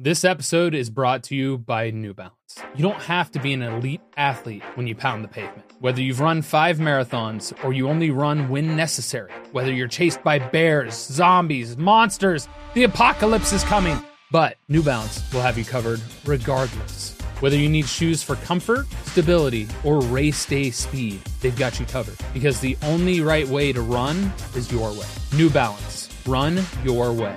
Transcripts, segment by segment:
This episode is brought to you by New Balance. You don't have to be an elite athlete when you pound the pavement. Whether you've run five marathons or you only run when necessary, whether you're chased by bears, zombies, monsters, the apocalypse is coming. But New Balance will have you covered regardless. Whether you need shoes for comfort, stability, or race day speed, they've got you covered. Because the only right way to run is your way. New Balance. Run your way.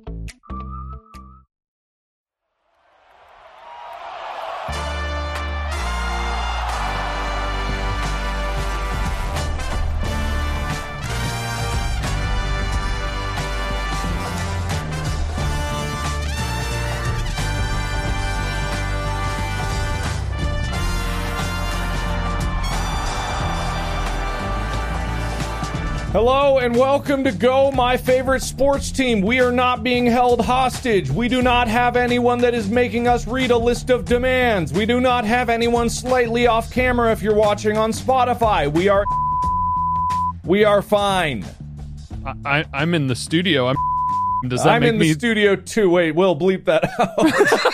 Hello and welcome to Go, my favorite sports team. We are not being held hostage. We do not have anyone that is making us read a list of demands. We do not have anyone slightly off camera if you're watching on Spotify. We are. We are fine. I, I'm in the studio. I'm. Does that I'm make in the studio too. Wait, we'll bleep that out.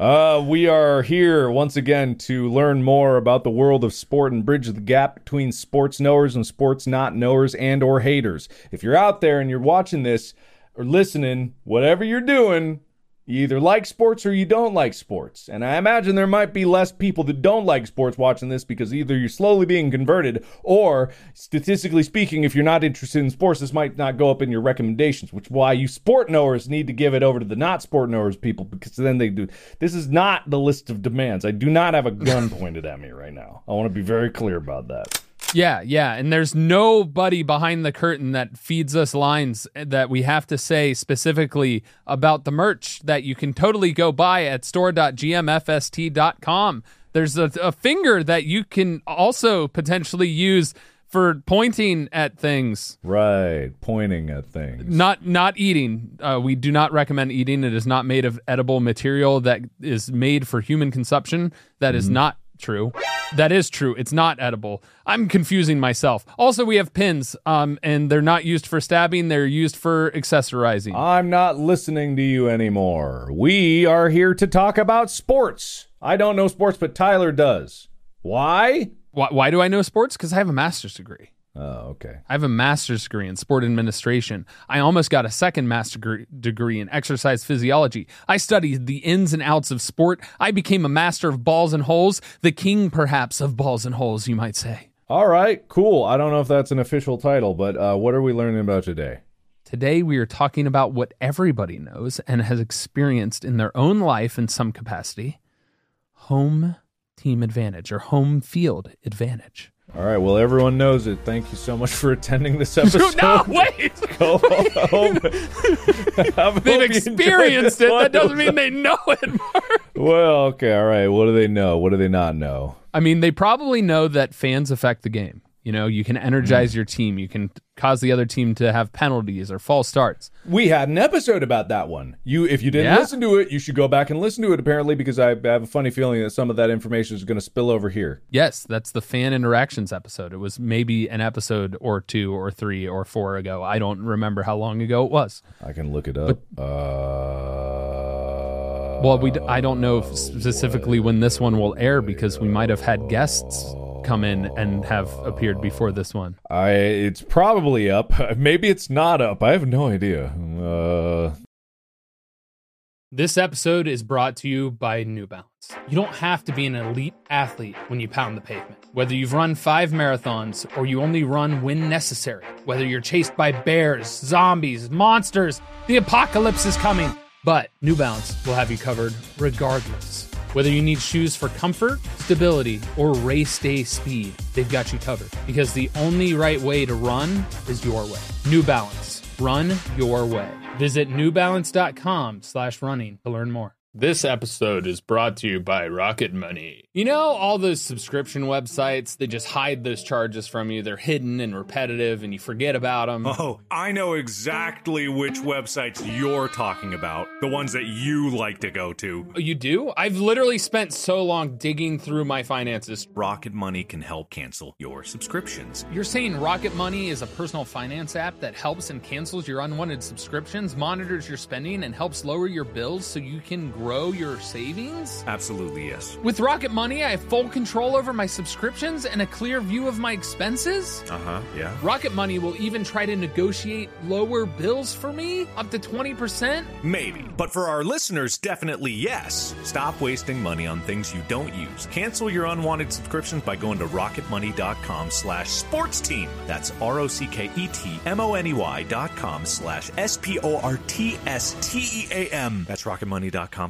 Uh, we are here once again to learn more about the world of sport and bridge the gap between sports knowers and sports not knowers and or haters. If you're out there and you're watching this or listening, whatever you're doing, you either like sports or you don't like sports. And I imagine there might be less people that don't like sports watching this because either you're slowly being converted or statistically speaking, if you're not interested in sports, this might not go up in your recommendations, which why you sport knowers need to give it over to the not sport knowers people because then they do. This is not the list of demands. I do not have a gun pointed at me right now. I want to be very clear about that. Yeah, yeah. And there's nobody behind the curtain that feeds us lines that we have to say specifically about the merch that you can totally go buy at store.gmfst.com. There's a, a finger that you can also potentially use for pointing at things. Right, pointing at things. Not not eating. Uh, we do not recommend eating. It is not made of edible material that is made for human consumption. That is not true. That is true. It's not edible. I'm confusing myself. Also, we have pins, um, and they're not used for stabbing. They're used for accessorizing. I'm not listening to you anymore. We are here to talk about sports. I don't know sports, but Tyler does. Why? why, why do I know sports? Because I have a master's degree. Oh, okay. I have a master's degree in sport administration. I almost got a second master's degree in exercise physiology. I studied the ins and outs of sport. I became a master of balls and holes, the king perhaps of balls and holes, you might say. All right, cool. I don't know if that's an official title, but uh, what are we learning about today? Today, we are talking about what everybody knows and has experienced in their own life in some capacity home team advantage or home field advantage. All right, well, everyone knows it. Thank you so much for attending this episode. no, wait! Go home. They've experienced it. That doesn't mean they know it, Mark. Well, okay, all right. What do they know? What do they not know? I mean, they probably know that fans affect the game. You know, you can energize your team. You can cause the other team to have penalties or false starts. We had an episode about that one. You, if you didn't Yeah? listen to it, you should go back and listen to it. Apparently, because I have a funny feeling that some of that information is going to spill over here. Yes, that's the fan interactions episode. It was maybe an episode or two or three or four ago. I don't remember how long ago it was. I can look it up. uh, Well, we d- I don't know if specifically when this one will air because we might have had guests come in and have appeared before this one. I it's probably up. Maybe it's not up. I have no idea. Uh, This episode is brought to you by New Balance. You don't have to be an elite athlete when you pound the pavement. Whether you've run five marathons or you only run when necessary, whether you're chased by bears, zombies, monsters, the apocalypse is coming. But New Balance will have you covered regardless. Whether you need shoes for comfort, stability, or race day speed, they've got you covered. Because the only right way to run is your way. New Balance. Run your way. Visit newbalance.com slash running to learn more. This episode is brought to you by Rocket Money. You know, all those subscription websites, they just hide those charges from you. They're hidden and repetitive, and you forget about them. Oh, I know exactly which websites you're talking about. The ones that you like to go to. Oh, you do? I've literally spent so long digging through my finances. Rocket Money can help cancel your subscriptions. You're saying Rocket Money is a personal finance app that helps and cancels your unwanted subscriptions, monitors your spending, and helps lower your bills so you can grow your savings? Absolutely, yes. With Rocket Money, I have full control over my subscriptions and a clear view of my expenses. Uh huh, yeah. Rocket Money will even try to negotiate lower bills for me, up to 20%. Maybe. But for our listeners, definitely yes. Stop wasting money on things you don't use. Cancel your unwanted subscriptions by going to rocketmoney.com slash sports team. That's R-O-C-K-E-T-M-O-N-E-Y dot com slash S-P-O-R-T-S-T-E-A-M. That's rocketmoney.com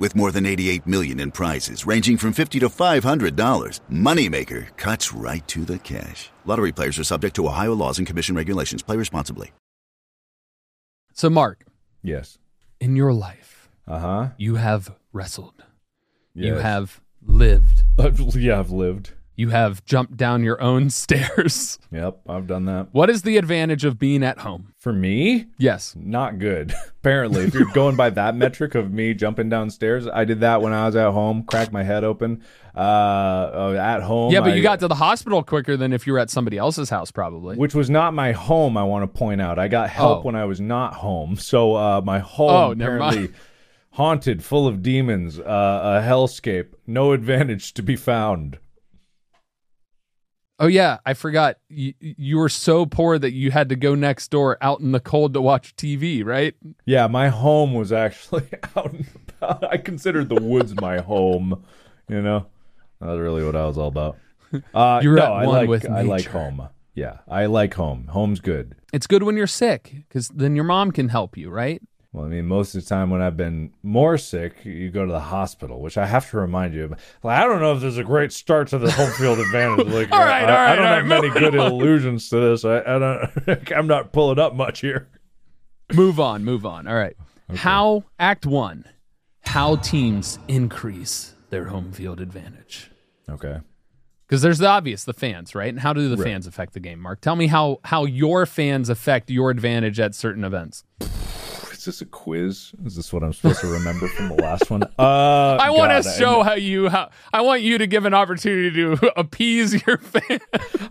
With more than 88 million in prizes ranging from 50 to $500, Moneymaker cuts right to the cash. Lottery players are subject to Ohio laws and commission regulations. Play responsibly. So, Mark, Yes. in your life, Uh huh. you have wrestled, Yes. you have lived, yeah, I've lived. You have jumped down your own stairs. Yep, I've done that. What is the advantage of being at home? For me, Yes. not good. Apparently, if you're going by that metric of me jumping downstairs, I did that when I was at home, cracked my head open. Uh, uh, at home. Yeah, but I- you got to the hospital quicker than if you were at somebody else's house, probably. which was not my home. I want to point out. I got help Oh. when I was not home. So uh, my home Oh, apparently haunted, full of demons, uh, a hellscape. No advantage to be found. Oh yeah, I forgot. You, you were so poor that you had to go next door out in the cold to watch TV, right? Yeah, my home was actually out and about. I considered the woods my home. You know, that's really what I was all about. Uh, You were no, I like I like home. Yeah, I like home. Home's good. It's good when you're sick because then your mom can help you, right? Well, I mean, most of the time when I've been more sick, you go to the hospital, which I have to remind you of. Like, I don't know if there's a great start to the home field advantage. Like, All right, I, all right, I don't have right, many good on. illusions to this. I, I don't. I'm not pulling up much here. Move on, move on. All right. How Act One? How teams increase their home field advantage? Okay. Because there's the obvious, the fans, right? And how do the fans affect the game? Mark, tell me how how your fans affect your advantage at certain events. Is this a quiz? Is this what I'm supposed to remember from the last one? Uh, I want to show how you how I want you to give an opportunity to appease your fans.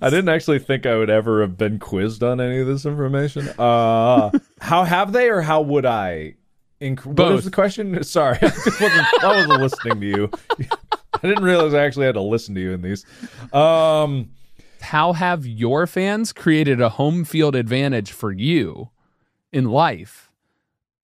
I didn't actually think I would ever have been quizzed on any of this information. Uh, how have they, or how would I? Inc- what Both. is the question? Sorry, I wasn't, I wasn't listening to you. I didn't realize I actually had to listen to you in these. Um, How have your fans created a home field advantage for you in life?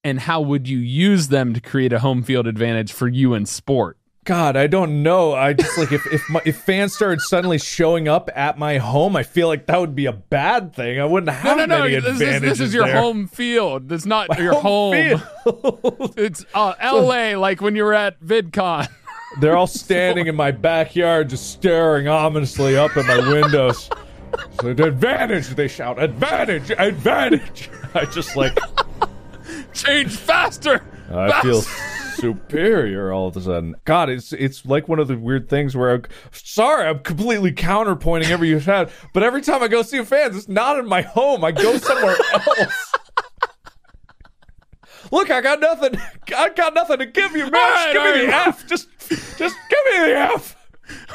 And how would you use them to create a home field advantage for you in sport? God, I don't know. I just like if if my, if fans started suddenly showing up at my home, I feel like that would be a bad thing. I wouldn't have no, no. many This is, this is your there. home field. That's not your home. field. It's uh, L.A. like when you were at VidCon. They're all standing in my backyard, just staring ominously up at my windows. So, advantage! They shout, advantage, advantage! I just like, Change faster. I feel superior all of a sudden. God, it's it's like one of the weird things where I'm sorry, I'm completely counterpointing every you had, but every time I go see a fan, it's not in my home. I go somewhere else. Look, I got nothing. I got nothing to give you, man. Right, give me all the. F. Just, just give me the F.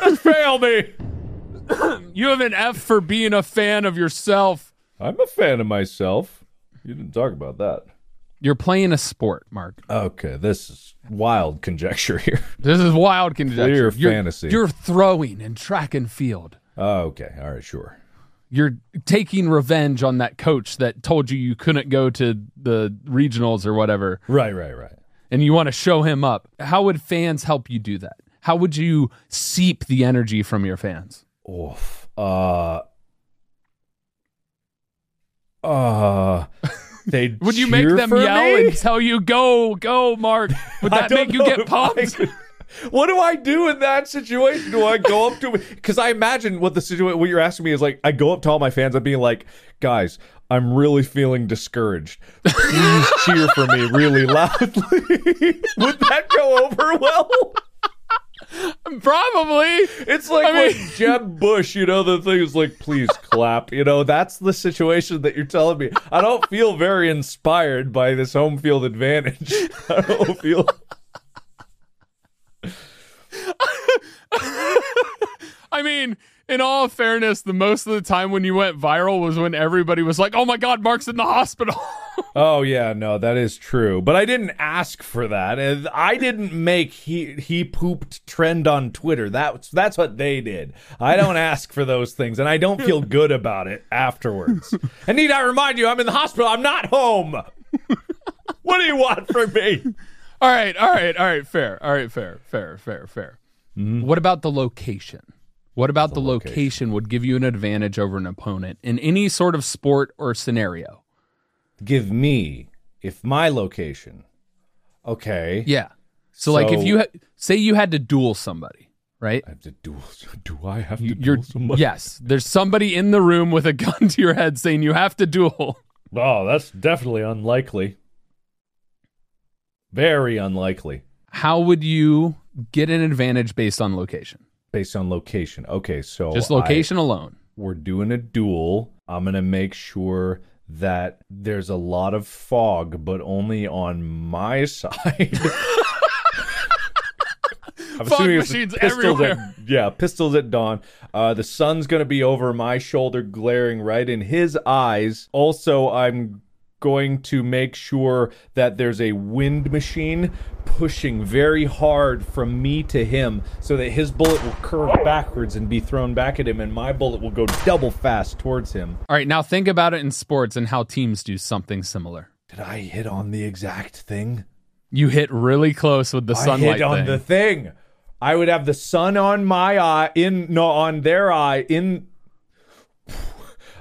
Just fail me. You have an F for being a fan of yourself. I'm a fan of myself. You didn't talk about that. You're playing a sport, Mark. Okay, this is wild conjecture here. This is wild conjecture. Clear You're- fantasy. You're throwing in track and field. Oh, okay, all right, sure. You're taking revenge on that coach that told you you couldn't go to the regionals or whatever, Right, right, right. and you want to show him up. How would fans help you do that? How would you seep the energy from your fans? Oof. Uh. Uh. They Would you make them yell and tell you go go Mark? Would that make you get pumped? What do I do in that situation? Do I go up to because I imagine what the situation what you're asking me is like I go up to all my fans and being like, guys, I'm really feeling discouraged. Please cheer for me really loudly. Would that go over well? Probably. It's like I when mean- Jeb Bush, you know, the thing is like, please clap. You know, that's the situation that you're telling me. I don't feel very inspired by this home field advantage. I don't feel. I mean, in all fairness, the most of the time when you went viral was when everybody was like, "Oh my God, Mark's in the hospital." Oh yeah, no, that is true. But I didn't ask for that. I didn't make he he pooped trend on Twitter. That's that's what they did. I don't ask for those things, and I don't feel good about it afterwards. and need I remind you, I'm in the hospital. I'm not home. what do you want from me? all right, all right, all right. Fair. All right, fair, fair, fair, fair. Mm-hmm. What about the location? What about the, location would give you an advantage over an opponent in any sort of sport or scenario? Give me if my location. Okay. Yeah. So, like, if you ha- say you had to duel somebody, right? I have to duel. Do I have to You're duel somebody? yes. There's somebody in the room with a gun to your head saying you have to duel. Oh, that's definitely unlikely. Very unlikely. How would you get an advantage based on location? Based on location. Okay, so Just I- location alone. we're doing a duel. I'm gonna make sure that there's a lot of fog, but only on my side. I'm Fog assuming it's machines pistols everywhere. At, yeah, pistols at dawn. Uh, the sun's gonna be over my shoulder, glaring right in his eyes. Also, I'm going to make sure that there's a wind machine pushing very hard from me to him so that his bullet will curve backwards and be thrown back at him and my bullet will go double fast towards him. All right, now think about it in sports and how teams do something similar. Did I hit on the exact thing? You hit really close with the I sunlight hit on thing. the thing. I would have the sun on my eye in no on their eye in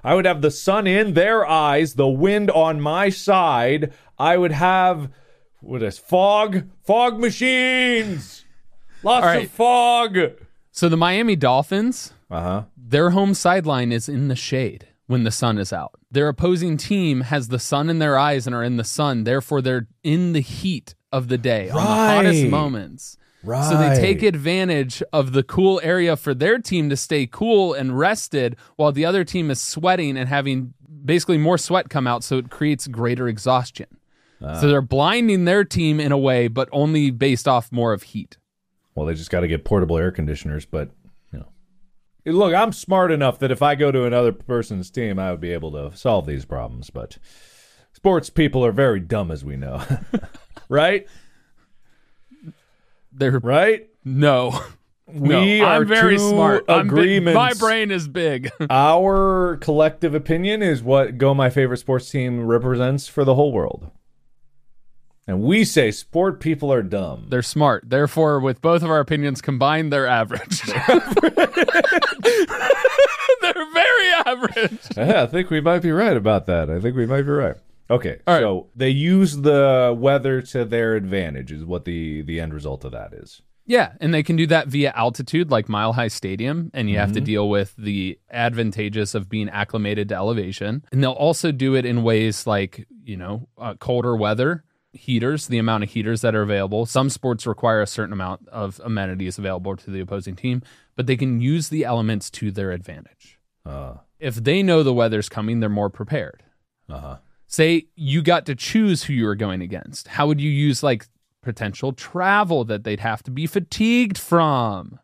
I would have the sun in their eyes, the wind on my side. I would have what is fog? Fog machines. Lots right. of fog. so the Miami Dolphins, Uh-huh. their home sideline is in the shade when the sun is out. Their opposing team has the sun in their eyes and are in the sun, therefore they're in the heat of the day on the hottest Right. So they take advantage of the cool area for their team to stay cool and rested while the other team is sweating and having basically more sweat come out so it creates greater exhaustion. Ah. So they're blinding their team in a way but only based off more of heat. Well, they just got to get portable air conditioners, but you know. Look, I'm smart enough that if I go to another person's team, I would be able to solve these problems, but sports people are very dumb as we know. right? They're Right? no. We no, are I'm very smart. Big- my brain is big. Our collective opinion is what Go My Favorite Sports Team represents for the whole world. And we say sport people are dumb. they're smart. Therefore, with both of our opinions combined, they're average. they're very average. Yeah, I think we might be right about that. I think we might be right. Okay, All right. so they use the weather to their advantage, is what the the end result of that is. Yeah, and they can do that via altitude, like Mile High Stadium, and you have Mm-hmm. to deal with the advantageous of being acclimated to elevation. And they'll also do it in ways like, you know, uh, colder weather, heaters, the amount of heaters that are available. Some sports require a certain amount of amenities available to the opposing team, but they can use the elements to their advantage. Uh, If they know the weather's coming, they're more prepared. uh-huh. Say you got to choose who you were going against how would you use like potential travel that they'd have to be fatigued from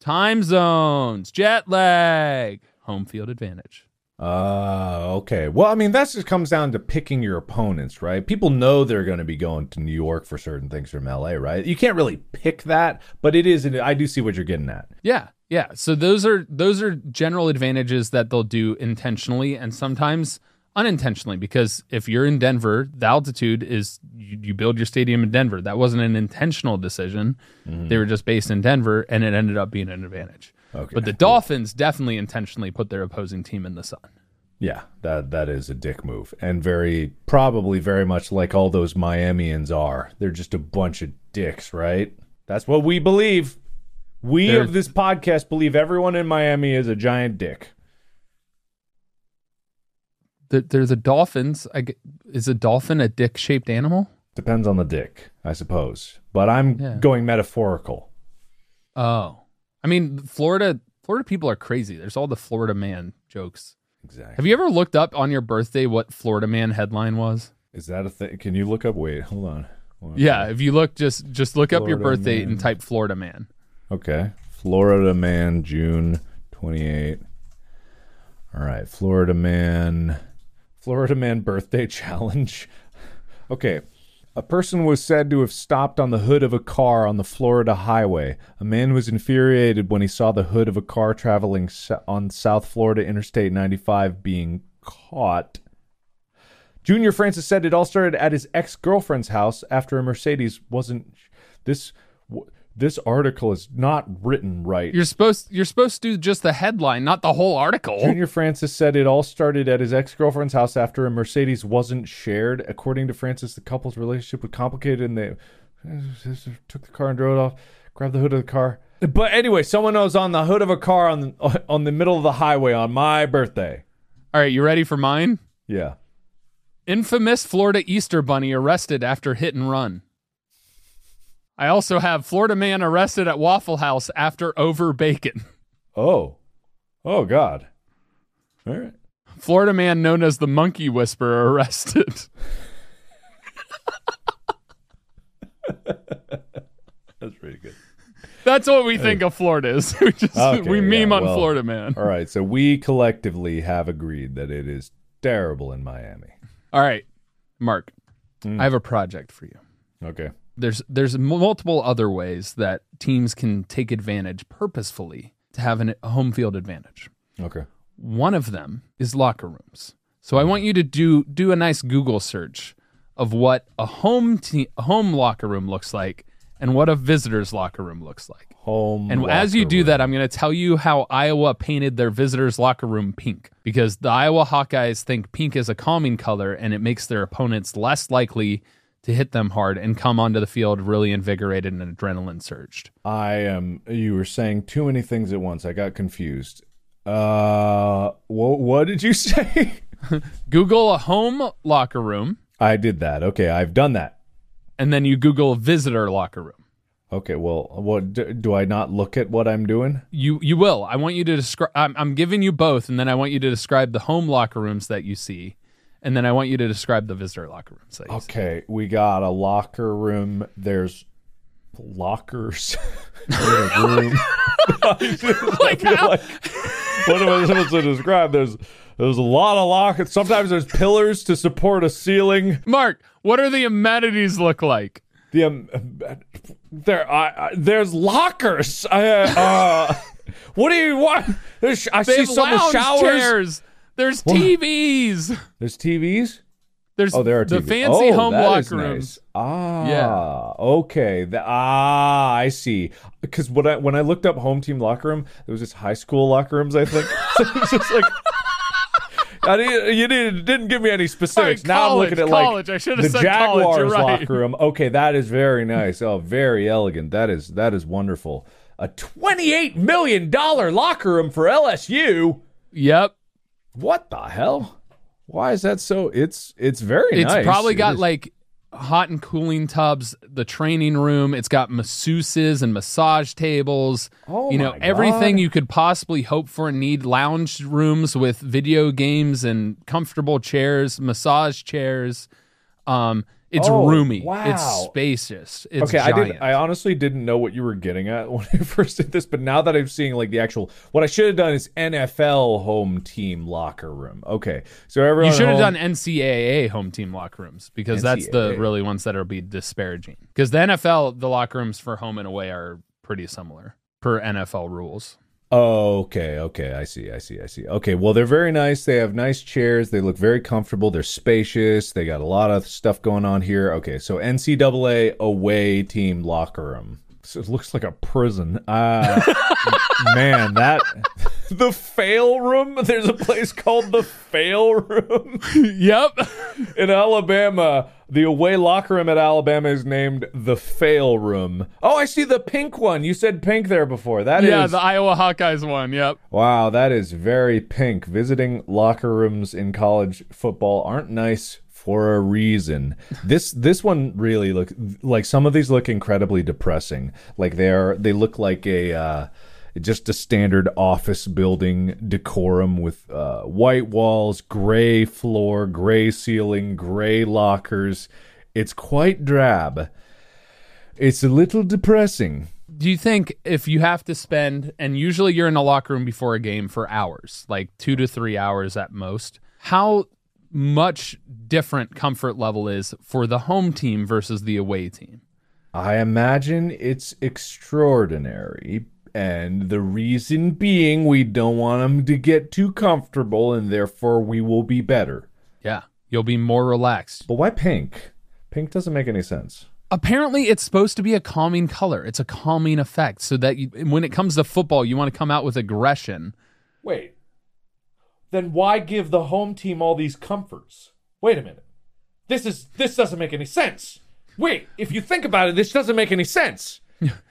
time zones jet lag home field advantage Uh, okay. Well, I mean, that just comes down to picking your opponents, right? People know they're going to be going to New York for certain things from LA, right? You can't really pick that, but it is. I do see what you're getting at. yeah yeah so those are those are general advantages that they'll do intentionally and sometimes unintentionally because if you're in Denver, the altitude is you, you build your stadium in Denver. That wasn't an intentional decision. Mm-hmm. They were just based in Denver, and it ended up being an advantage. Okay. But the Dolphins definitely intentionally put their opposing team in the sun. Yeah, that that is a dick move, and very probably very much like all those Miamians are. They're just a bunch of dicks, right? That's what we believe. We They're- of this podcast believe everyone in Miami is a giant dick. The, they're the Dolphins. I g is a dolphin a dick shaped animal? Depends on the dick, I suppose. But I'm Yeah. going metaphorical. Oh, I mean, Florida. Florida people are crazy. There's all the Florida man jokes. Exactly. Have you ever looked up on your birthday what Florida man headline was? Is that a thing? Can you look up? Wait, hold on. Hold on. Yeah, if you look, just just look up your birthday man. and type Florida man. Okay. Florida man, June 28. All right. Florida man. Florida man birthday challenge. Okay. A person was said to have stopped on the hood of a car on the Florida highway. A man was infuriated when he saw the hood of a car traveling on South Florida Interstate 95 being caught. Junior Francis said it all started at his ex girlfriend's house after a Mercedes wasn't. This this article is not written right. You're supposed you're supposed to do just the headline, not the whole article. Junior Francis said it all started at his ex girlfriend's house after a Mercedes wasn't shared. According to Francis, the couple's relationship was complicated and they took the car and drove it off, grabbed the hood of the car. But anyway, someone was on the hood of a car on the, on the middle of the highway on my birthday. All right, you ready for mine? Yeah. Infamous Florida Easter Bunny arrested after hit and run. I also have Florida man arrested at Waffle House after over bacon. Oh. Oh, God. All right. Florida man known as the Monkey Whisperer arrested. That's pretty good. That's what we think of Florida is. we just Okay, we meme yeah, on well, Florida man. All right. So we collectively have agreed that it is terrible in Miami. All right, Mark, Hmm. I have a project for you. Okay. There's there's multiple other ways that teams can take advantage purposefully to have an, a home field advantage. Okay. One of them is locker rooms. So I want you to do do a nice Google search of what a home te- a home locker room looks like and what a visitor's locker room looks like. Home. And as you do room. that, I'm going to tell you how Iowa painted their visitors' locker room pink because the Iowa Hawkeyes think pink is a calming color and it makes their opponents less likely to hit them hard and come onto the field really invigorated and adrenaline surged. I am. You were saying too many things at once. I got confused. Uh, what, what did you say? Google a home locker room I did that. Okay, I've done that. and then you Google a visitor locker room. Okay, well, what do, do I not look at what I'm doing? You you will. I want you to describe. I'm, I'm giving you both, and then I want you to describe the home locker rooms that you see, and then I want you to describe the visitor locker room. see. Okay, we got a locker room. There's lockers in a room. Like how- what am I supposed to describe? There's there's a lot of lockers. Sometimes there's pillars to support a ceiling. Mark, what are the amenities look like? The um, there I, I, there's lockers. I, uh, what do you want? There's, I They see some showers. chairs. There's TVs. There's TVs. There's Oh, there are the fancy oh, home locker is nice. rooms. Ah, Yeah. Okay. The, ah, I see. Because when I when I looked up home team locker room, there was just high school locker rooms. I think so it's just like. I didn't, you didn't, didn't give me any specifics. Right, now I'm looking at college. I like should have the Jaguars right. locker room. Okay, that is very nice. Oh, very elegant. That is that is wonderful. A twenty-eight million dollar locker room for LSU. Yep. What the hell? Why is that so? It's it's very It's nice. probably It got is- like hot and cooling tubs, the training room. It's got masseuses and massage tables. Oh you know, everything God. you could possibly hope for and need. Lounge rooms with video games and comfortable chairs, massage chairs. Um, it's Oh, roomy. wow. It's spacious. It's okay, I giant. did. I honestly didn't know what you were getting at when I first did this, but now that I'm seeing like the actual, what I should have done is NFL home team locker room. Okay, so everyone You should have home- done NCAA home team locker rooms because that's the really ones that are be disparaging. Because the NFL, the locker rooms for home and away are pretty similar per NFL rules. Oh, okay, okay. I see, I see, I see. Okay, well, they're very nice. They have nice chairs. They look very comfortable. They're spacious. They got a lot of stuff going on here. Okay, so NCAA away team locker room. So it looks like a prison. Uh, man, that the fail room. There's a place called the fail room yep. in Alabama. The away locker room at Alabama is named the fail room. Oh, I see the pink one. You said pink there before. That is Yeah, the Iowa Hawkeyes one. Yep. Wow, that is very pink. Visiting locker rooms in college football aren't nice for a reason. This this one really look like some of these look incredibly depressing. Like they are they look like a uh just a standard office building decorum with uh, white walls, gray floor, gray ceiling, gray lockers. It's quite drab. It's a little depressing. Do you think if you have to spend, and usually you're in a locker room before a game for hours, like two to three hours at most, how much different comfort level is for the home team versus the away team? I imagine it's extraordinary. And the reason being, we don't want them to get too comfortable, and therefore we will be better. Yeah, you'll be more relaxed. But why pink? Pink doesn't make any sense. Apparently, it's supposed to be a calming color. It's a calming effect, so that you, when it comes to football, you want to come out with aggression. Wait. Then why give the home team all these comforts? Wait a minute. This is this doesn't make any sense. Wait, if you think about it, this doesn't make any sense.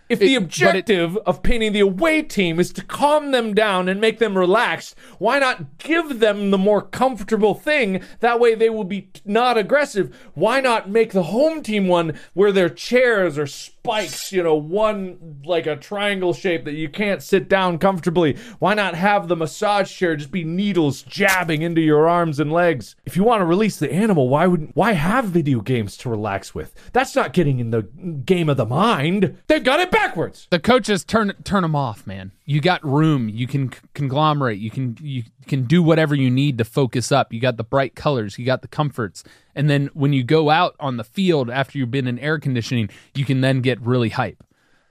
If the It- it- objective of painting the away team is to calm them down and make them relaxed, why not give them the more comfortable thing? That way they will be not aggressive. Why not make the home team one where their chairs are spikes, you know, one like a triangle shape that you can't sit down comfortably? Why not have the massage chair just be needles jabbing into your arms and legs? If you want to release the animal, why would why have video games to relax with? That's not getting in the game of the mind. They've got it backwards. The coaches turn turn them off, man. You got room. You can conglomerate. You can you can do whatever you need to focus up. You got the bright colors. You got the comforts. And then when you go out on the field after you've been in air conditioning, you can then get really hype.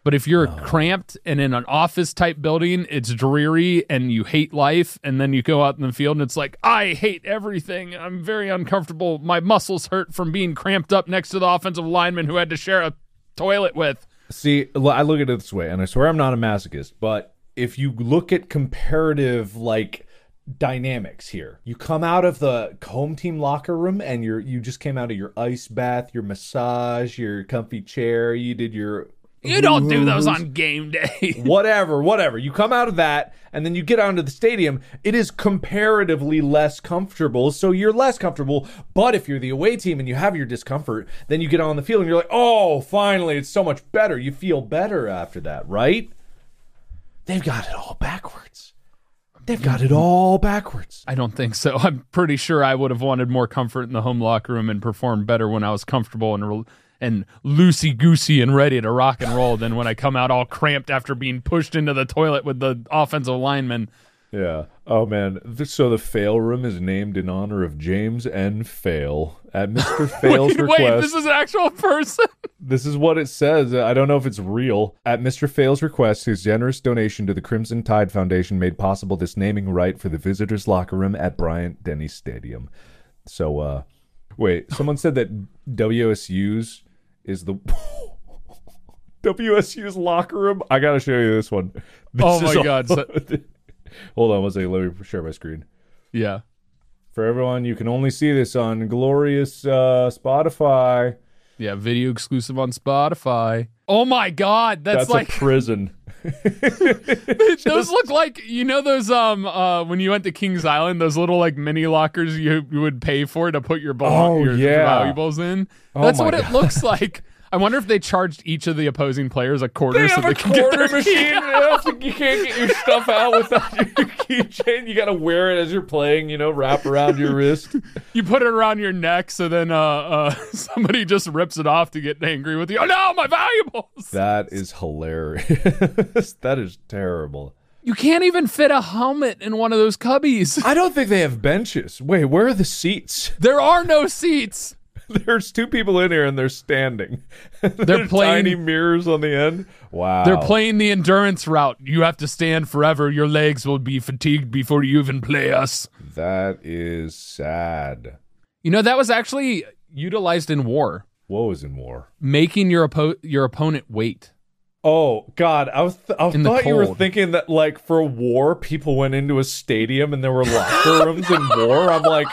But if you're oh. cramped and in an office type building, it's dreary and you hate life, and then you go out in the field and it's like, I hate everything. I'm very uncomfortable. My muscles hurt from being cramped up next to the offensive lineman who had to share a toilet with. See, I look at it this way, and I swear I'm not a masochist, but if you look at comparative like dynamics here, you come out of the home team locker room and you're you just came out of your ice bath, your massage, your comfy chair, you did your You don't do those on game day. whatever, whatever. You come out of that and then you get onto the stadium. It is comparatively less comfortable, so you're less comfortable. But if you're the away team and you have your discomfort, then you get on the field and you're like, oh, finally, it's so much better. You feel better after that, right? They've got it all backwards. They've got it all backwards. I don't think so. I'm pretty sure I would have wanted more comfort in the home locker room and performed better when I was comfortable and re- and loosey goosey and ready to rock and roll than when I come out all cramped after being pushed into the toilet with the offensive lineman. Yeah. Oh man. So the fail room is named in honor of James N. Fail at Mr. Fail's Wait, request. wait, this is an actual person. This is what it says. I don't know if it's real. At Mr. Fail's request, his generous donation to the Crimson Tide Foundation made possible this naming right for the visitors' locker room at Bryant Denny Stadium. So, uh, wait, someone said that WSU's is the WSU's locker room. I gotta show you this one. This Oh my God, so- Hold on one second. Let me share my screen. Yeah. For everyone, you can only see this on glorious uh, Spotify. Yeah, video exclusive on Spotify. Oh my god, that's, That's like a prison. those look like you know those um uh when you went to Kings Island, those little like mini lockers you, you would pay for to put your ball Oh, your yeah. valuables in. Oh That's my what it looks like. I wonder if they charged each of the opposing players a quarter They so have they a can get quarter their machine. Yeah, you can't get your stuff out without your keychain. You got to wear it as you're playing. You know, wrap around your wrist. You put it around your neck so then uh uh somebody just rips it off to get angry with you. Oh no, my valuables. That is hilarious. that is terrible. You can't even fit a helmet in one of those cubbies. I don't think they have benches. Wait, where are the seats? There are no seats. There's two people in here and they're standing. They're playing- tiny mirrors on the end. Wow. They're playing the endurance route. You have to stand forever. Your legs will be fatigued before you even play us. That is sad. You know, that was actually utilized in war, What was in war? making your oppo- your opponent wait. Oh God, I was th- I In thought you were thinking that like for war, people went into a stadium and there were locker rooms in war. I'm like,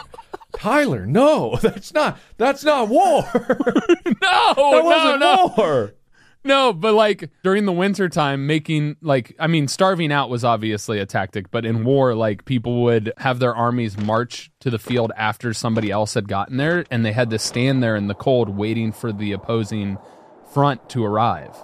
Tyler, no, that's not that's not war. No, no, wasn't no. war. No, but like during the winter time, making like I mean, starving out was obviously a tactic, but in war, like people would have their armies march to the field after somebody else had gotten there, and they had to stand there in the cold waiting for the opposing front to arrive.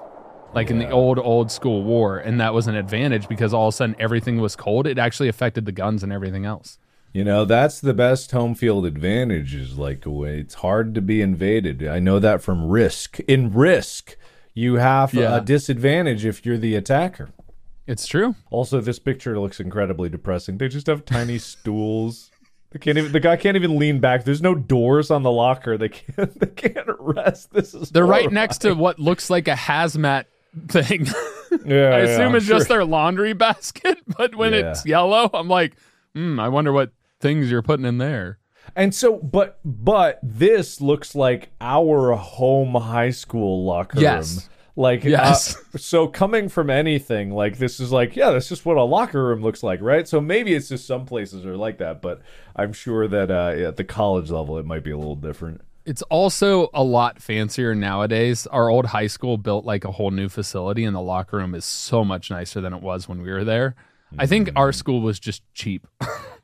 Like in the old old school war, and that was an advantage because all of a sudden everything was cold. It actually affected the guns and everything else. You know, that's the best home field advantage is like it's hard to be invaded. I know that from Risk. In Risk, you have Yeah. a disadvantage if you're the attacker. It's true. Also, this picture looks incredibly depressing. They just have tiny stools. They can't even. The guy can't even lean back. There's no doors on the locker. They can't. They can't rest. This is. They're right next to what looks like a hazmat thing. Yeah, I assume I'm it's just their laundry basket, but when Yeah. it's yellow, I'm like, hmm, I wonder what things you're putting in there. And so, but but this looks like our home high school locker Yes. room. Like Yes. uh, so coming from anything like this is like yeah that's just what a locker room looks like right so maybe it's just some places are like that but I'm sure that uh, at the college level it might be a little different It's also a lot fancier nowadays. Our old high school built like a whole new facility, and the locker room is so much nicer than it was when we were there. I think our school was just cheap.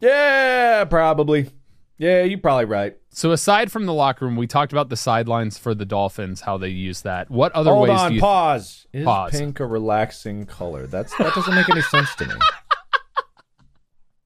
yeah probably yeah you're probably right So aside from the locker room, we talked about the sidelines for the Dolphins, how they use that. What other hold ways on do you pause is Pause. pink a relaxing color that's that doesn't make any sense to me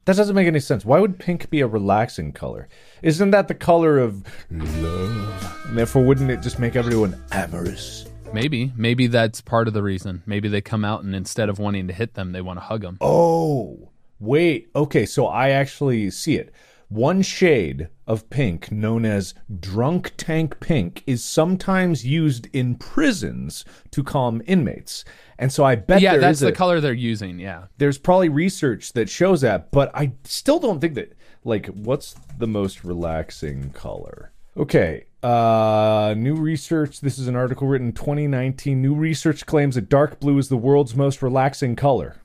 That doesn't make any sense. Why would pink be a relaxing color? Isn't that the color of love? And therefore, wouldn't it just make everyone amorous? Maybe, maybe that's part of the reason. Maybe they come out and instead of wanting to hit them, they want to hug them. Oh, wait. Okay, so I actually see it. One shade of pink, known as drunk tank pink, is sometimes used in prisons to calm inmates. And so I bet yeah, that's the a- color they're using. Yeah. there's probably research that shows that, but I still don't think that like what's the most relaxing color? Okay, uh new research, this is an article written in 2019. New research claims that dark blue is the world's most relaxing color.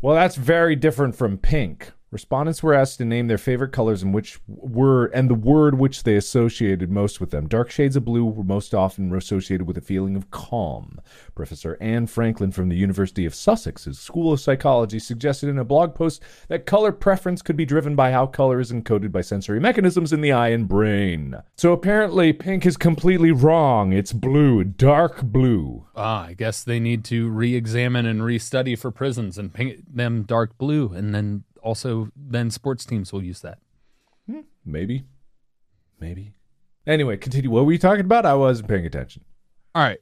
Well, that's very different from pink. Respondents were asked to name their favorite colors and which were and the word which they associated most with them. Dark shades of blue were most often associated with a feeling of calm. Professor Anna Franklin from the University of Sussex's School of Psychology suggested in a blog post that color preference could be driven by how color is encoded by sensory mechanisms in the eye and brain. So apparently pink is completely wrong. It's blue, dark blue. Ah, I guess they need to re-examine and re-study for prisons and paint them dark blue, and then also then sports teams will use that. Hmm. Maybe. Maybe. Anyway, continue. What were you talking about? I wasn't paying attention. All right.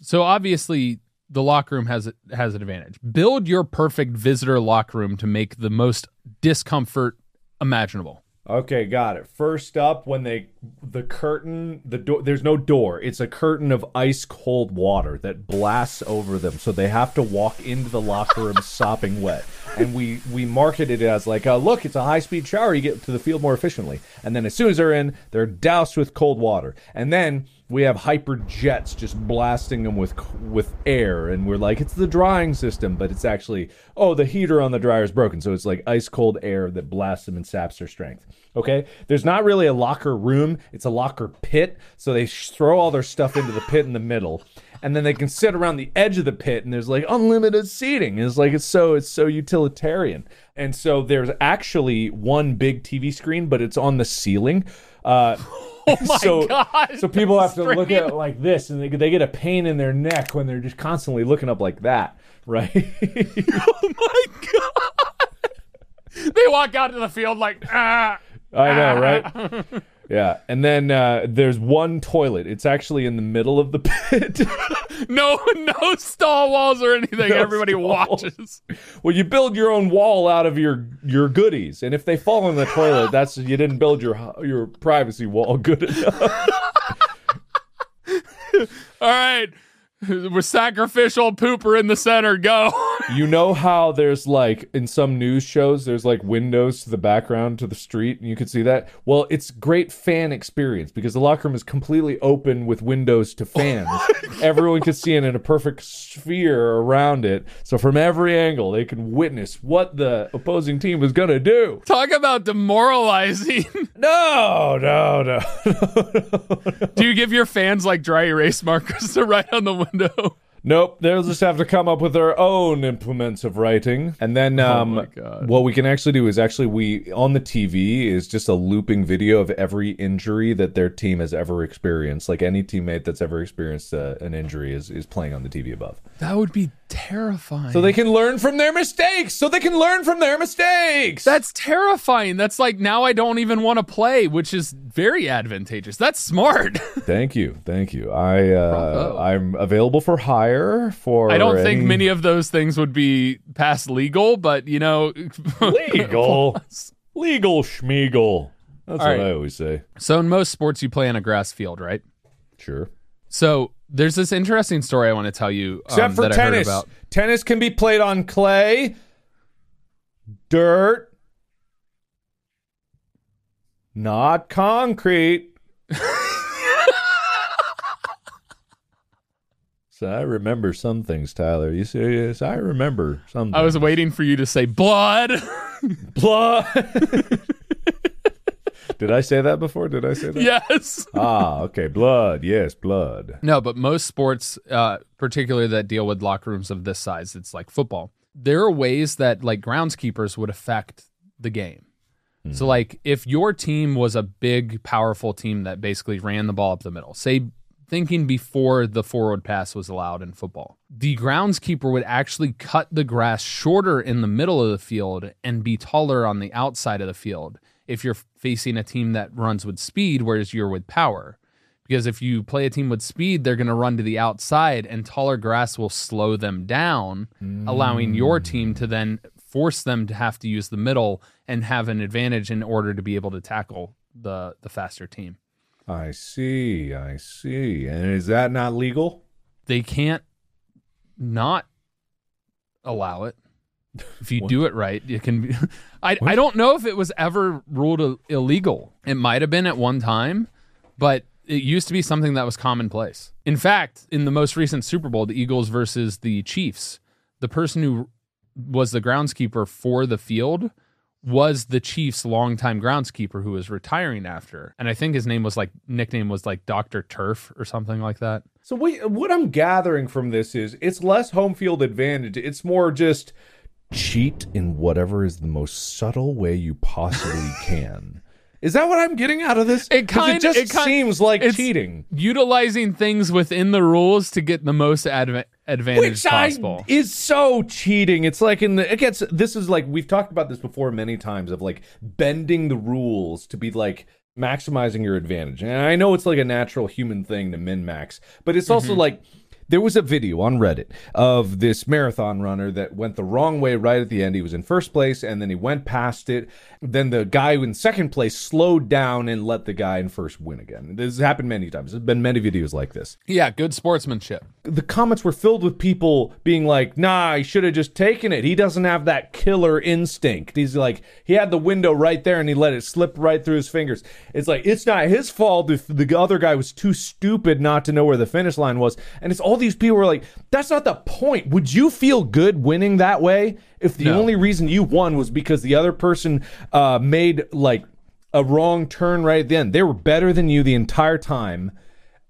So obviously the locker room has has an advantage. Build your perfect visitor locker room to make the most discomfort imaginable. Okay, got it. First up, when they the curtain, the door. There's no door. It's a curtain of ice cold water that blasts over them, so they have to walk into the locker room sopping wet. And we we market it as like, uh, look, it's a high speed shower. You get to the field more efficiently. And then as soon as they're in, they're doused with cold water. And then we have hyper jets just blasting them with with air, and we're like, it's the drying system, but it's actually oh, the heater on the dryer is broken, so it's like ice cold air that blasts them and saps their strength. Okay, there's not really a locker room; it's a locker pit. So they throw all their stuff into the pit in the middle, and then they can sit around the edge of the pit, and there's like unlimited seating. It's like it's so it's so utilitarian, and so there's actually one big TV screen, but it's on the ceiling. Uh, Oh my so, God, So people have to look at it like this, and they, they get a pain in their neck when they're just constantly looking up like that, right? Oh my god. they walk out to the field like ah. I know, right? Yeah, and then uh, there's one toilet. It's actually in the middle of the pit. No, no stall walls or anything. No Everybody watches. well, you build your own wall out of your your goodies, and if they fall in the toilet, that's you didn't build your your privacy wall good enough. All right. We're sacrificial pooper in the center. Go. You know how there's like in some news shows there's like windows to the background to the street and you can see that? Well it's great fan experience because the locker room is completely open with windows to fans. Everyone can see it in a perfect sphere around it. So from every angle they can witness what the opposing team is going to do. Talk about demoralizing. no no no. Do you give your fans like dry erase markers to write on the window? Nope, they'll just have to come up with their own implements of writing. And then um, Oh my God. what we can actually do is actually we on the TV is just a looping video of every injury that their team has ever experienced. Like any teammate that's ever experienced uh, an injury is is playing on the TV above. That would be terrifying. So they can learn from their mistakes. So they can learn from their mistakes. That's terrifying. That's like now I don't even want to play, which is very advantageous. That's smart. Thank you, thank you. I uh. I'm available for hire for. I don't think many of those things would be past legal, but you know, legal, legal schmiegel. That's All what right. I always say. So in most sports, you play on a grass field, right? Sure. So there's this interesting story I want to tell you Except um, for that I heard tennis. about. Tennis can be played on clay, dirt, not concrete. so I remember some things, Tyler. You serious? I remember some. I was waiting for you to say blood. blood. Did I say that before? Did I say that? yes. Ah, okay. Blood. Yes, blood. No, but most sports, uh, particularly that deal with locker rooms of this size, it's like football. There are ways that like groundskeepers would affect the game. So, like, if your team was a big, powerful team that basically ran the ball up the middle, say, thinking before the forward pass was allowed in football, the groundskeeper would actually cut the grass shorter in the middle of the field and be taller on the outside of the field if you're facing a team that runs with speed, whereas you're with power because if you play a team with speed, they're going to run to the outside, and taller grass will slow them down, allowing your team to then force them to have to use the middle and have an advantage in order to be able to tackle the the faster team. I see. I see. And is that not legal? They can't not allow it. If you do it right, it can be. I, I don't know if it was ever ruled illegal. It might have been at one time, but it used to be something that was commonplace. In fact, in the most recent Super Bowl, the Eagles versus the Chiefs, the person who was the groundskeeper for the field was the Chiefs' longtime groundskeeper who was retiring after. And I think his name was like nickname was like Dr. Turf or something like that. So what, what I'm gathering from this is it's less home field advantage. It's more just cheat in whatever is the most subtle way you possibly can. Is that what I'm getting out of this? It kind- it just it kind- seems like cheating. Utilizing things within the rules to get the most adva- advantage Which possible. I, is so cheating. It's like in the it gets this is like we've talked about this before many times of like bending the rules to be like maximizing your advantage. And I know it's like a natural human thing to min max, but it's also mm-hmm. like there was a video on Reddit of this marathon runner that went the wrong way right at the end. He was in first place and then he went past it. Then the guy in second place slowed down and let the guy in first win again. This has happened many times. There's been many videos like this yeah, good sportsmanship. the comments were filled with people being like, nah, he should have just taken it. He doesn't have that killer instinct. He's like, he had the window right there and he let it slip right through his fingers. It's like, it's not his fault if the other guy was too stupid not to know where the finish line was. And it's all these people were like, that's not the point. Would you feel good winning that way if the No. only reason you won was because the other person uh, made like a wrong turn right at the end? They were better than you the entire time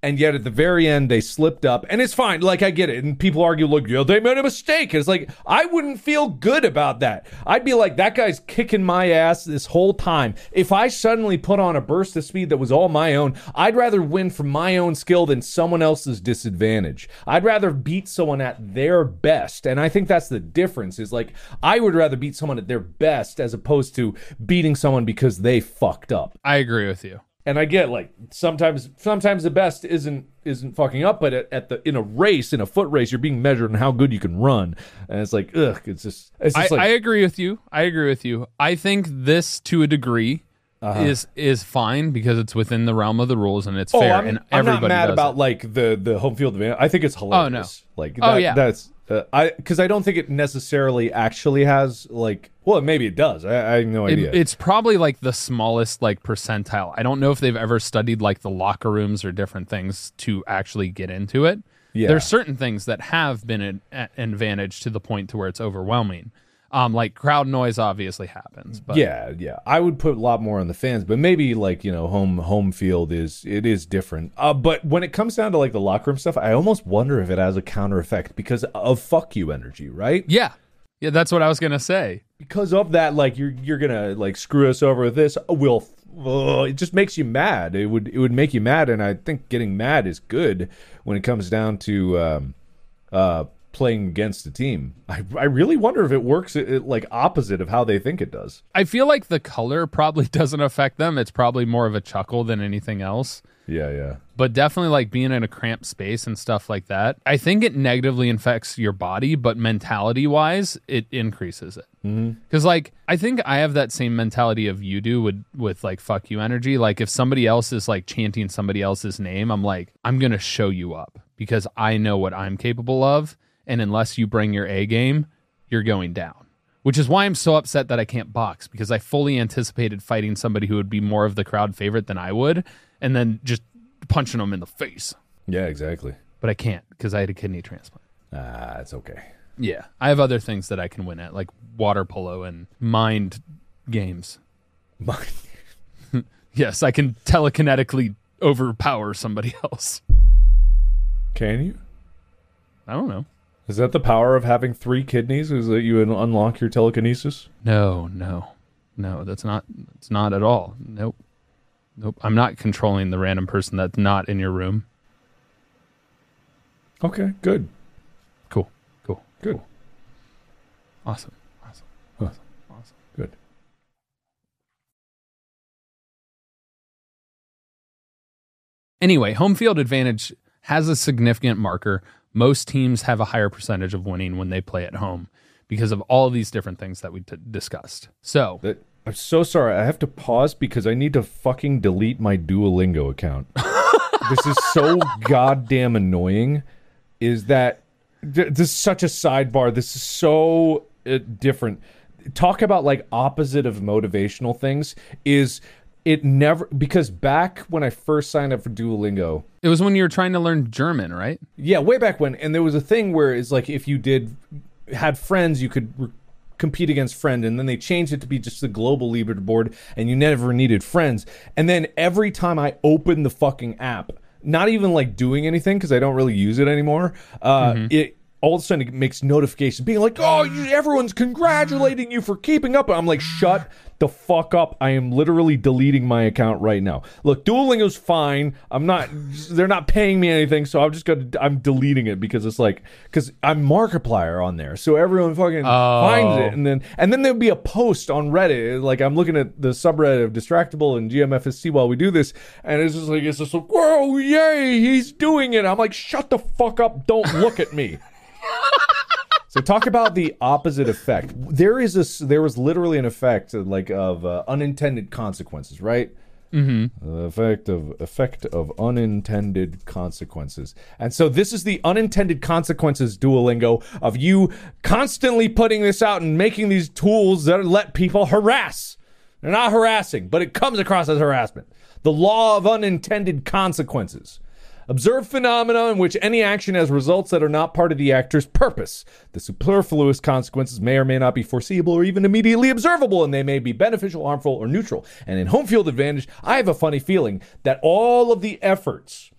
and yet at the very end they slipped up and it's fine. Like i get it. And people argue look yeah, they made a mistake. It's like i wouldn't feel good about that. I'd be like that guy's kicking my ass this whole time. If i suddenly put on a burst of speed that was all my own i'd rather win from my own skill than someone else's disadvantage. I'd rather beat someone at their best. And i think that's the difference is like i would rather beat someone at their best as opposed to beating someone because they fucked up. I agree with you. And I get like sometimes sometimes the best isn't isn't fucking up, but at, at the in a race in a foot race you're being measured on how good you can run, and it's like ugh, it's just it's I, like I agree with you. I agree with you. I think this, to a degree, Uh-huh. is is fine because it's within the realm of the rules and it's oh fair. I'm, and I'm everybody not mad about it. like the the home field advantage. I think it's hilarious. Oh no, Like Oh, yeah. that's uh, I because I don't think it necessarily actually has like well maybe it does. I, I have no It- idea. it's probably like the smallest like percentile. I don't know if they've ever studied like the locker rooms or different things to actually get into it. Yeah. There's certain things that have been an, an advantage to the point to where it's overwhelming. Um, like crowd noise obviously happens, but yeah, yeah. I would put a lot more on the fans, but maybe like you know, home home field is it is different. Uh, but when it comes down to like the locker room stuff, I almost wonder if it has a counter effect because of fuck you energy, right? yeah, yeah. That's what I was gonna say. Because of that, like you're you're gonna like screw us over with this. We'll. uh, it just makes you mad. It would it would make you mad, and I think getting mad is good when it comes down to um, uh, playing against a team. I I really wonder if it works it, it, like opposite of how they think it does. I feel like the color probably doesn't affect them. It's probably more of a chuckle than anything else. Yeah, yeah. But definitely like being in a cramped space and stuff like that. I think it negatively affects your body, but mentality wise, it increases it. Mm-hmm. Because like I think I have that same mentality of you do with with like fuck you energy. Like if somebody else is like chanting somebody else's name, I'm like I'm gonna show you up because I know what I'm capable of, and unless you bring your A game, you're going down. Which is why I'm so upset that I can't box because I fully anticipated fighting somebody who would be more of the crowd favorite than I would, and then just punching them in the face. Yeah, exactly. But I can't because I had a kidney transplant. Ah, it's okay. Yeah, I have other things that I can win at, like water polo and mind games. Mind. Yes, I can telekinetically overpower somebody else. Can you? I don't know. Is that the power of having three kidneys? Is that you unlock your telekinesis? No, no, no. That's not. It's not at all. Nope. Nope. I'm not controlling the random person that's not in your room. Okay, good. Cool. Cool. Good. Awesome. Awesome. Awesome. Awesome. Good. Anyway, home field advantage has a significant marker. Most teams have a higher percentage of winning when they play at home because of all these different things that we t- discussed. So, I'm so sorry. I have to pause because I need to fucking delete my Duolingo account. this is so goddamn annoying. Is that this is such a sidebar? This is so uh, different. Talk about like opposite of motivational things. Is it never because back when I first signed up for Duolingo, it was when you were trying to learn German, right? yeah, way back when, and there was a thing where it's like if you did had friends, you could re- compete against friend, and then they changed it to be just the global leaderboard, and you never needed friends. And then every time I open the fucking app, not even like doing anything because I don't really use it anymore, uh, it all of a sudden it makes notifications being like, "Oh, you, everyone's congratulating you for keeping up." I'm like, "Shut the fuck up!" I am literally deleting my account right now. Look, dueling Duolingo's fine. I'm not. They're not paying me anything, so I'm just gonna. I'm deleting it because it's like because I'm Markiplier on there, so everyone fucking finds it, oh. and then and then there'll be a post on Reddit. Like I'm looking at the subreddit of Distractible and GMFST while we do this, and it's just like it's just like, "Whoa, yay, he's doing it!" I'm like, "Shut the fuck up! Don't look at me." So talk about the opposite effect. There is this. There was literally an effect like of uh, unintended consequences, right? Mm-hmm. The effect of effect of unintended consequences, and so this is the unintended consequences, Duolingo, of you constantly putting this out and making these tools that let people harass. They're not harassing, but it comes across as harassment. The law of unintended consequences. Observe phenomena in which any action has results that are not part of the actor's purpose. The superfluous consequences may or may not be foreseeable or even immediately observable, and they may be beneficial, harmful, or neutral. And in home field advantage, I have a funny feeling that all of the efforts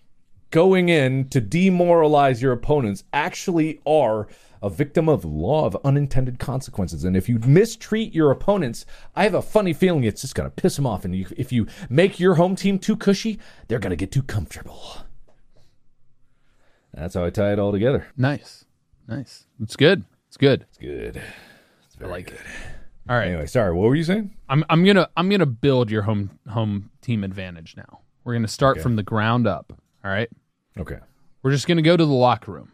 going in to demoralize your opponents actually are a victim of law of unintended consequences. And if you mistreat your opponents, I have a funny feeling it's just going to piss them off. And you, if you make your home team too cushy, they're going to get too comfortable. That's how I tie it all together. Nice. Nice. It's good. It's good. It's good. I like it. All right. Anyway, sorry. What were you saying? I'm I'm gonna I'm gonna build your home home team advantage now. We're gonna start Okay. from the ground up. All right. Okay. We're just gonna go to the locker room.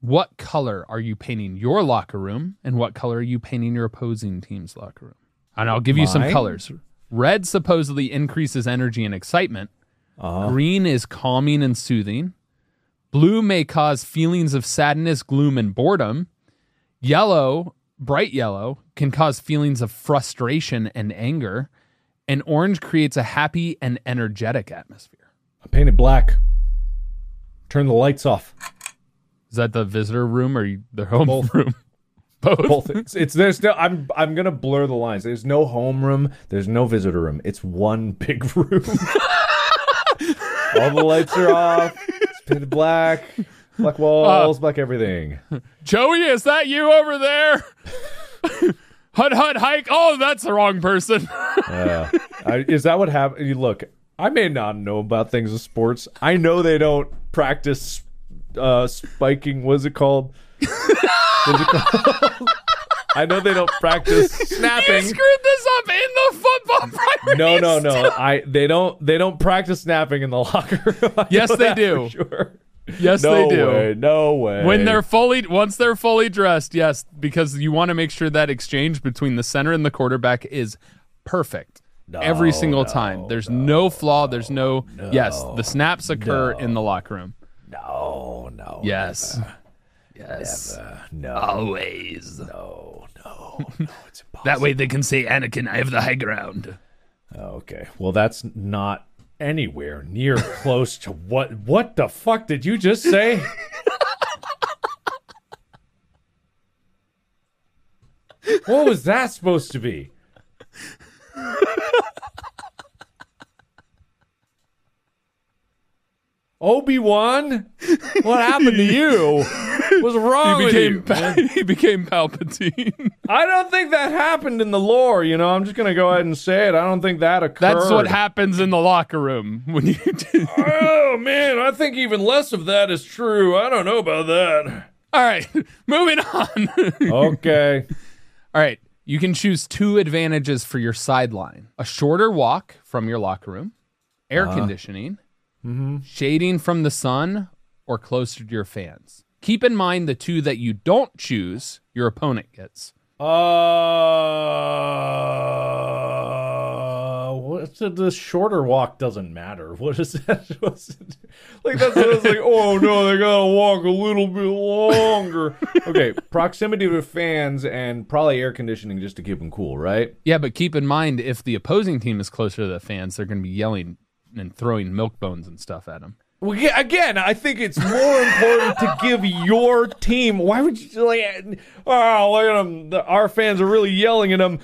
What color are you painting your locker room, and what color are you painting your opposing team's locker room? And I'll give you some colors. Red supposedly increases energy and excitement. Uh-huh. Green is calming and soothing. Blue may cause feelings of sadness, gloom, and boredom. Yellow, bright yellow, can cause feelings of frustration and anger. And orange creates a happy and energetic atmosphere. I painted black. Turn the lights off. Is that the visitor room or the home Both. room? Both. Both. It's, it's there's no. I'm I'm gonna blur the lines. There's no homeroom. There's no visitor room. It's one big room. All the lights are off. Painted black. Black walls. black everything. Joey, is that you over there? hut hut hike. Oh, that's the wrong person. Yeah. I, is that what happened? You Look, I may not know about things in sports. I know they don't practice uh, spiking. What's it called? What's it called? I know they don't practice snapping. you screwed this up in the football practice. No, no, no. I they don't they don't practice snapping in the locker room. I Yes, they do. Sure. Yes, no they do. Way, no way. When they're fully, once they're fully dressed, yes, because you want to make sure that exchange between the center and the quarterback is perfect every single time. There's no, flaw. There's no, yes, the snaps occur in the locker room. no, no, Yes, yes, no, always. no, no, no. It's impossible. That way they can say, Anakin, I have the high ground. Oh, okay. Well, that's not anywhere near close to what. What the fuck did you just say? what was that supposed to be? Obi Wan, what happened to you? What's wrong He with became, you? Pa- he became Palpatine. I don't think that happened in the lore. You know, I'm just gonna go ahead and say it. I don't think that occurred. That's what happens in the locker room when you. Oh man, I think even less of that is true. I don't know about that. All right, moving on. Okay. All right, you can choose two advantages for your sideline: a shorter walk from your locker room, air uh-huh. conditioning, mm-hmm. shading from the sun, or closer to your fans. Keep in mind the two that you don't choose, your opponent gets. Uh, what's the, the shorter walk doesn't matter. What is that? Like that's what I was like. Oh no, they gotta walk a little bit longer. okay, proximity to fans and probably air conditioning just to keep them cool, right? Yeah, but keep in mind if the opposing team is closer to the fans, they're going to be yelling and throwing milk bones and stuff at them. Again, I think it's more important to give your team. Why would you like? Oh, look at them! The, our fans are really yelling at them.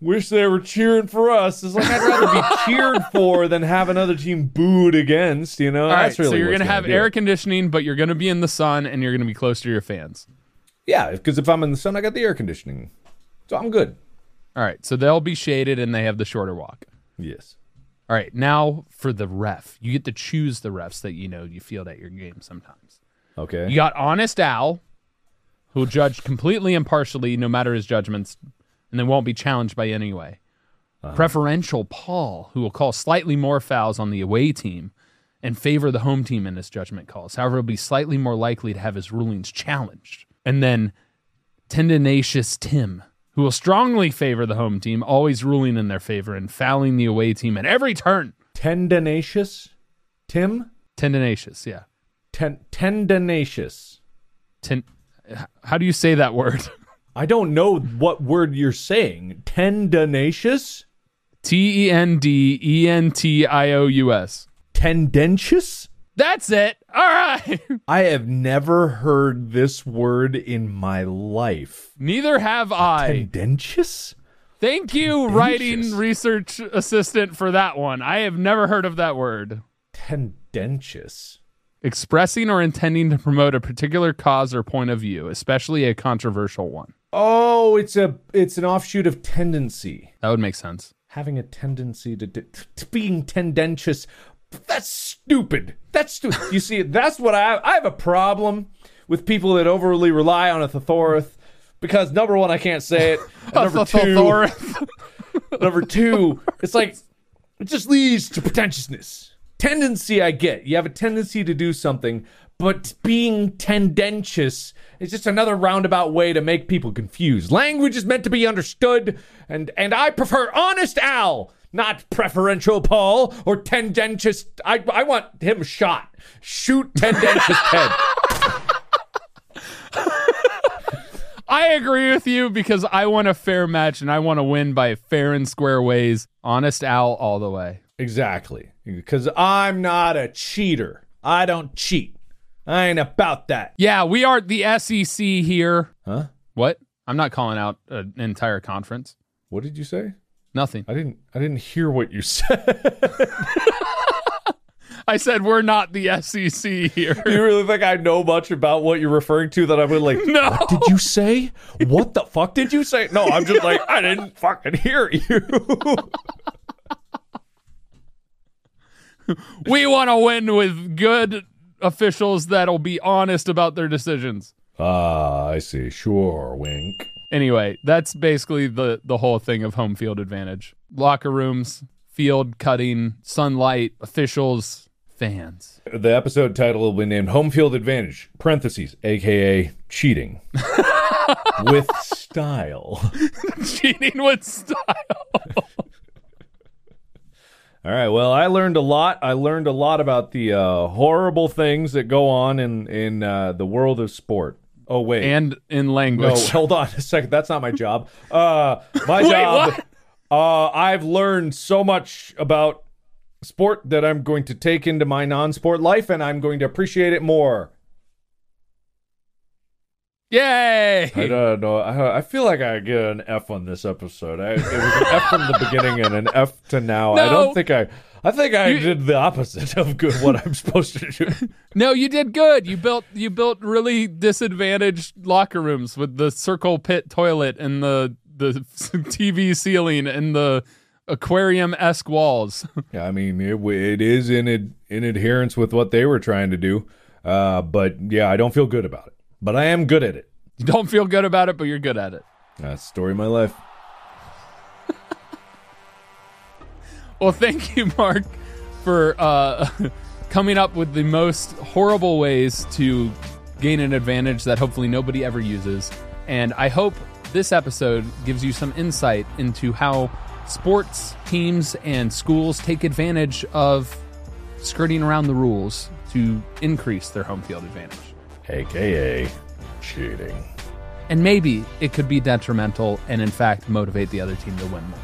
Wish they were cheering for us. It's like I'd rather be cheered for than have another team booed against. You know, All right, that's really so you're going to have do air conditioning, but you're going to be in the sun and you're going to be close to your fans. Yeah, because if I'm in the sun, I got the air conditioning, so I'm good. All right, so they'll be shaded and they have the shorter walk. Yes. All right, now for the ref. You get to choose the refs that you know you field at your game sometimes. Okay. You got Honest Al, who will judge completely impartially no matter his judgments, and they won't be challenged by any way. Uh-huh. Preferential Paul, who will call slightly more fouls on the away team and favor the home team in his judgment calls. However, he'll be slightly more likely to have his rulings challenged. And then Tendinacious Tim, who will strongly favor the home team, always ruling in their favor and fouling the away team at every turn. Tendinacious, Tim. Tendinacious, yeah. Ten- tendinacious. Ten- how do you say that word? I don't know what word you're saying. Tendinacious. T E N D E N T I O U S. Tendentious. That's it. All right. I have never heard this word in my life. Neither have I. Tendentious? Thank you, writing research assistant, for that one. I have never heard of that word. Tendentious. Expressing or intending to promote a particular cause or point of view, especially a controversial one. Oh, it's a it's an offshoot of tendency. That would make sense. Having a tendency to, to, to being tendentious. That's stupid. That's stupid. you see, that's what I I have a problem with people that overly rely on a thesaurus because number one, I can't say it. Number two, number two, it's like it just leads to pretentiousness. Tendency, I get. You have a tendency to do something, but being tendentious is just another roundabout way to make people confused. Language is meant to be understood, and and I prefer honest Al, not preferential Paul or tendentious. I I want him shot. Shoot tendentious Ted. I agree with you because I want a fair match and I want to win by fair and square ways. Honest Al all the way. Exactly. Because I'm not a cheater. I don't cheat. I ain't about that. Yeah, we are the SEC here. Huh? What? I'm not calling out an entire conference. What did you say? Nothing. I didn't I didn't hear what you said. I said we're not the SEC here. you really think I know much about what you're referring to that I would like No. What did you say? What the fuck did you say? No, I'm just like I didn't fucking hear you. we want to win with good officials that'll be honest about their decisions. Ah, I see. Sure, wink. Anyway, that's basically the the whole thing of home field advantage. Locker rooms, field cutting, sunlight, officials, fans. The episode title will be named Home Field Advantage, parentheses, aka cheating. With style. Cheating with style. All right. Well, I learned a lot. I learned a lot about the uh, horrible things that go on in in uh, the world of sport. Oh wait, and in no, language. hold on a second. That's not my job. Uh, my Wait, job. what? Uh, I've learned so much about sport that I'm going to take into my non-sport life, and I'm going to appreciate it more. Yay! I don't know. I, I feel like I get an F on this episode. I, it was an F from the beginning and an F to now. I don't think I. I think I You- did the opposite of good. What I'm supposed to do. No, you did good. You built you built really disadvantaged locker rooms with the circle pit toilet and the the TV ceiling and the aquarium esque walls. Yeah, I mean, it, it is in ad, in adherence with what they were trying to do. Uh, but yeah, I don't feel good about it. But I am good at it. You don't feel good about it, but you're good at it. That's the story of my life. Well, thank you, Mark, for uh, coming up with the most horrible ways to gain an advantage that hopefully nobody ever uses. And I hope this episode gives you some insight into how sports teams and schools take advantage of skirting around the rules to increase their home field advantage. AKA cheating. And maybe it could be detrimental and, in fact, motivate the other team to win more.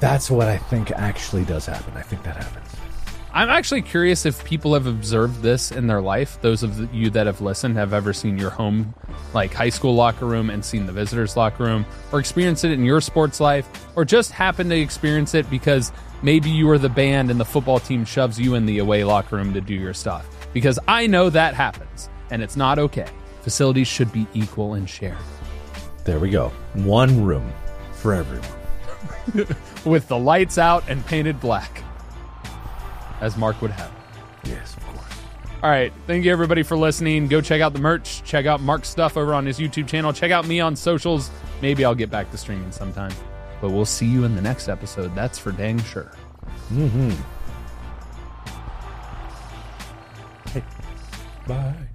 That's what I think actually does happen. I think that happens. I'm actually curious if people have observed this in their life. Those of you that have listened have ever seen your home, like high school locker room, and seen the visitors' locker room, or experienced it in your sports life, or just happened to experience it because maybe you were the band and the football team shoves you in the away locker room to do your stuff. Because I know that happens, and it's not okay. Facilities should be equal and shared. There we go. One room for everyone. With the lights out and painted black, as Mark would have. Yes, of course. All right. Thank you, everybody, for listening. Go check out the merch. Check out Mark's stuff over on his YouTube channel. Check out me on socials. Maybe I'll get back to streaming sometime. But we'll see you in the next episode. That's for dang sure. Mhm. Hey. Bye.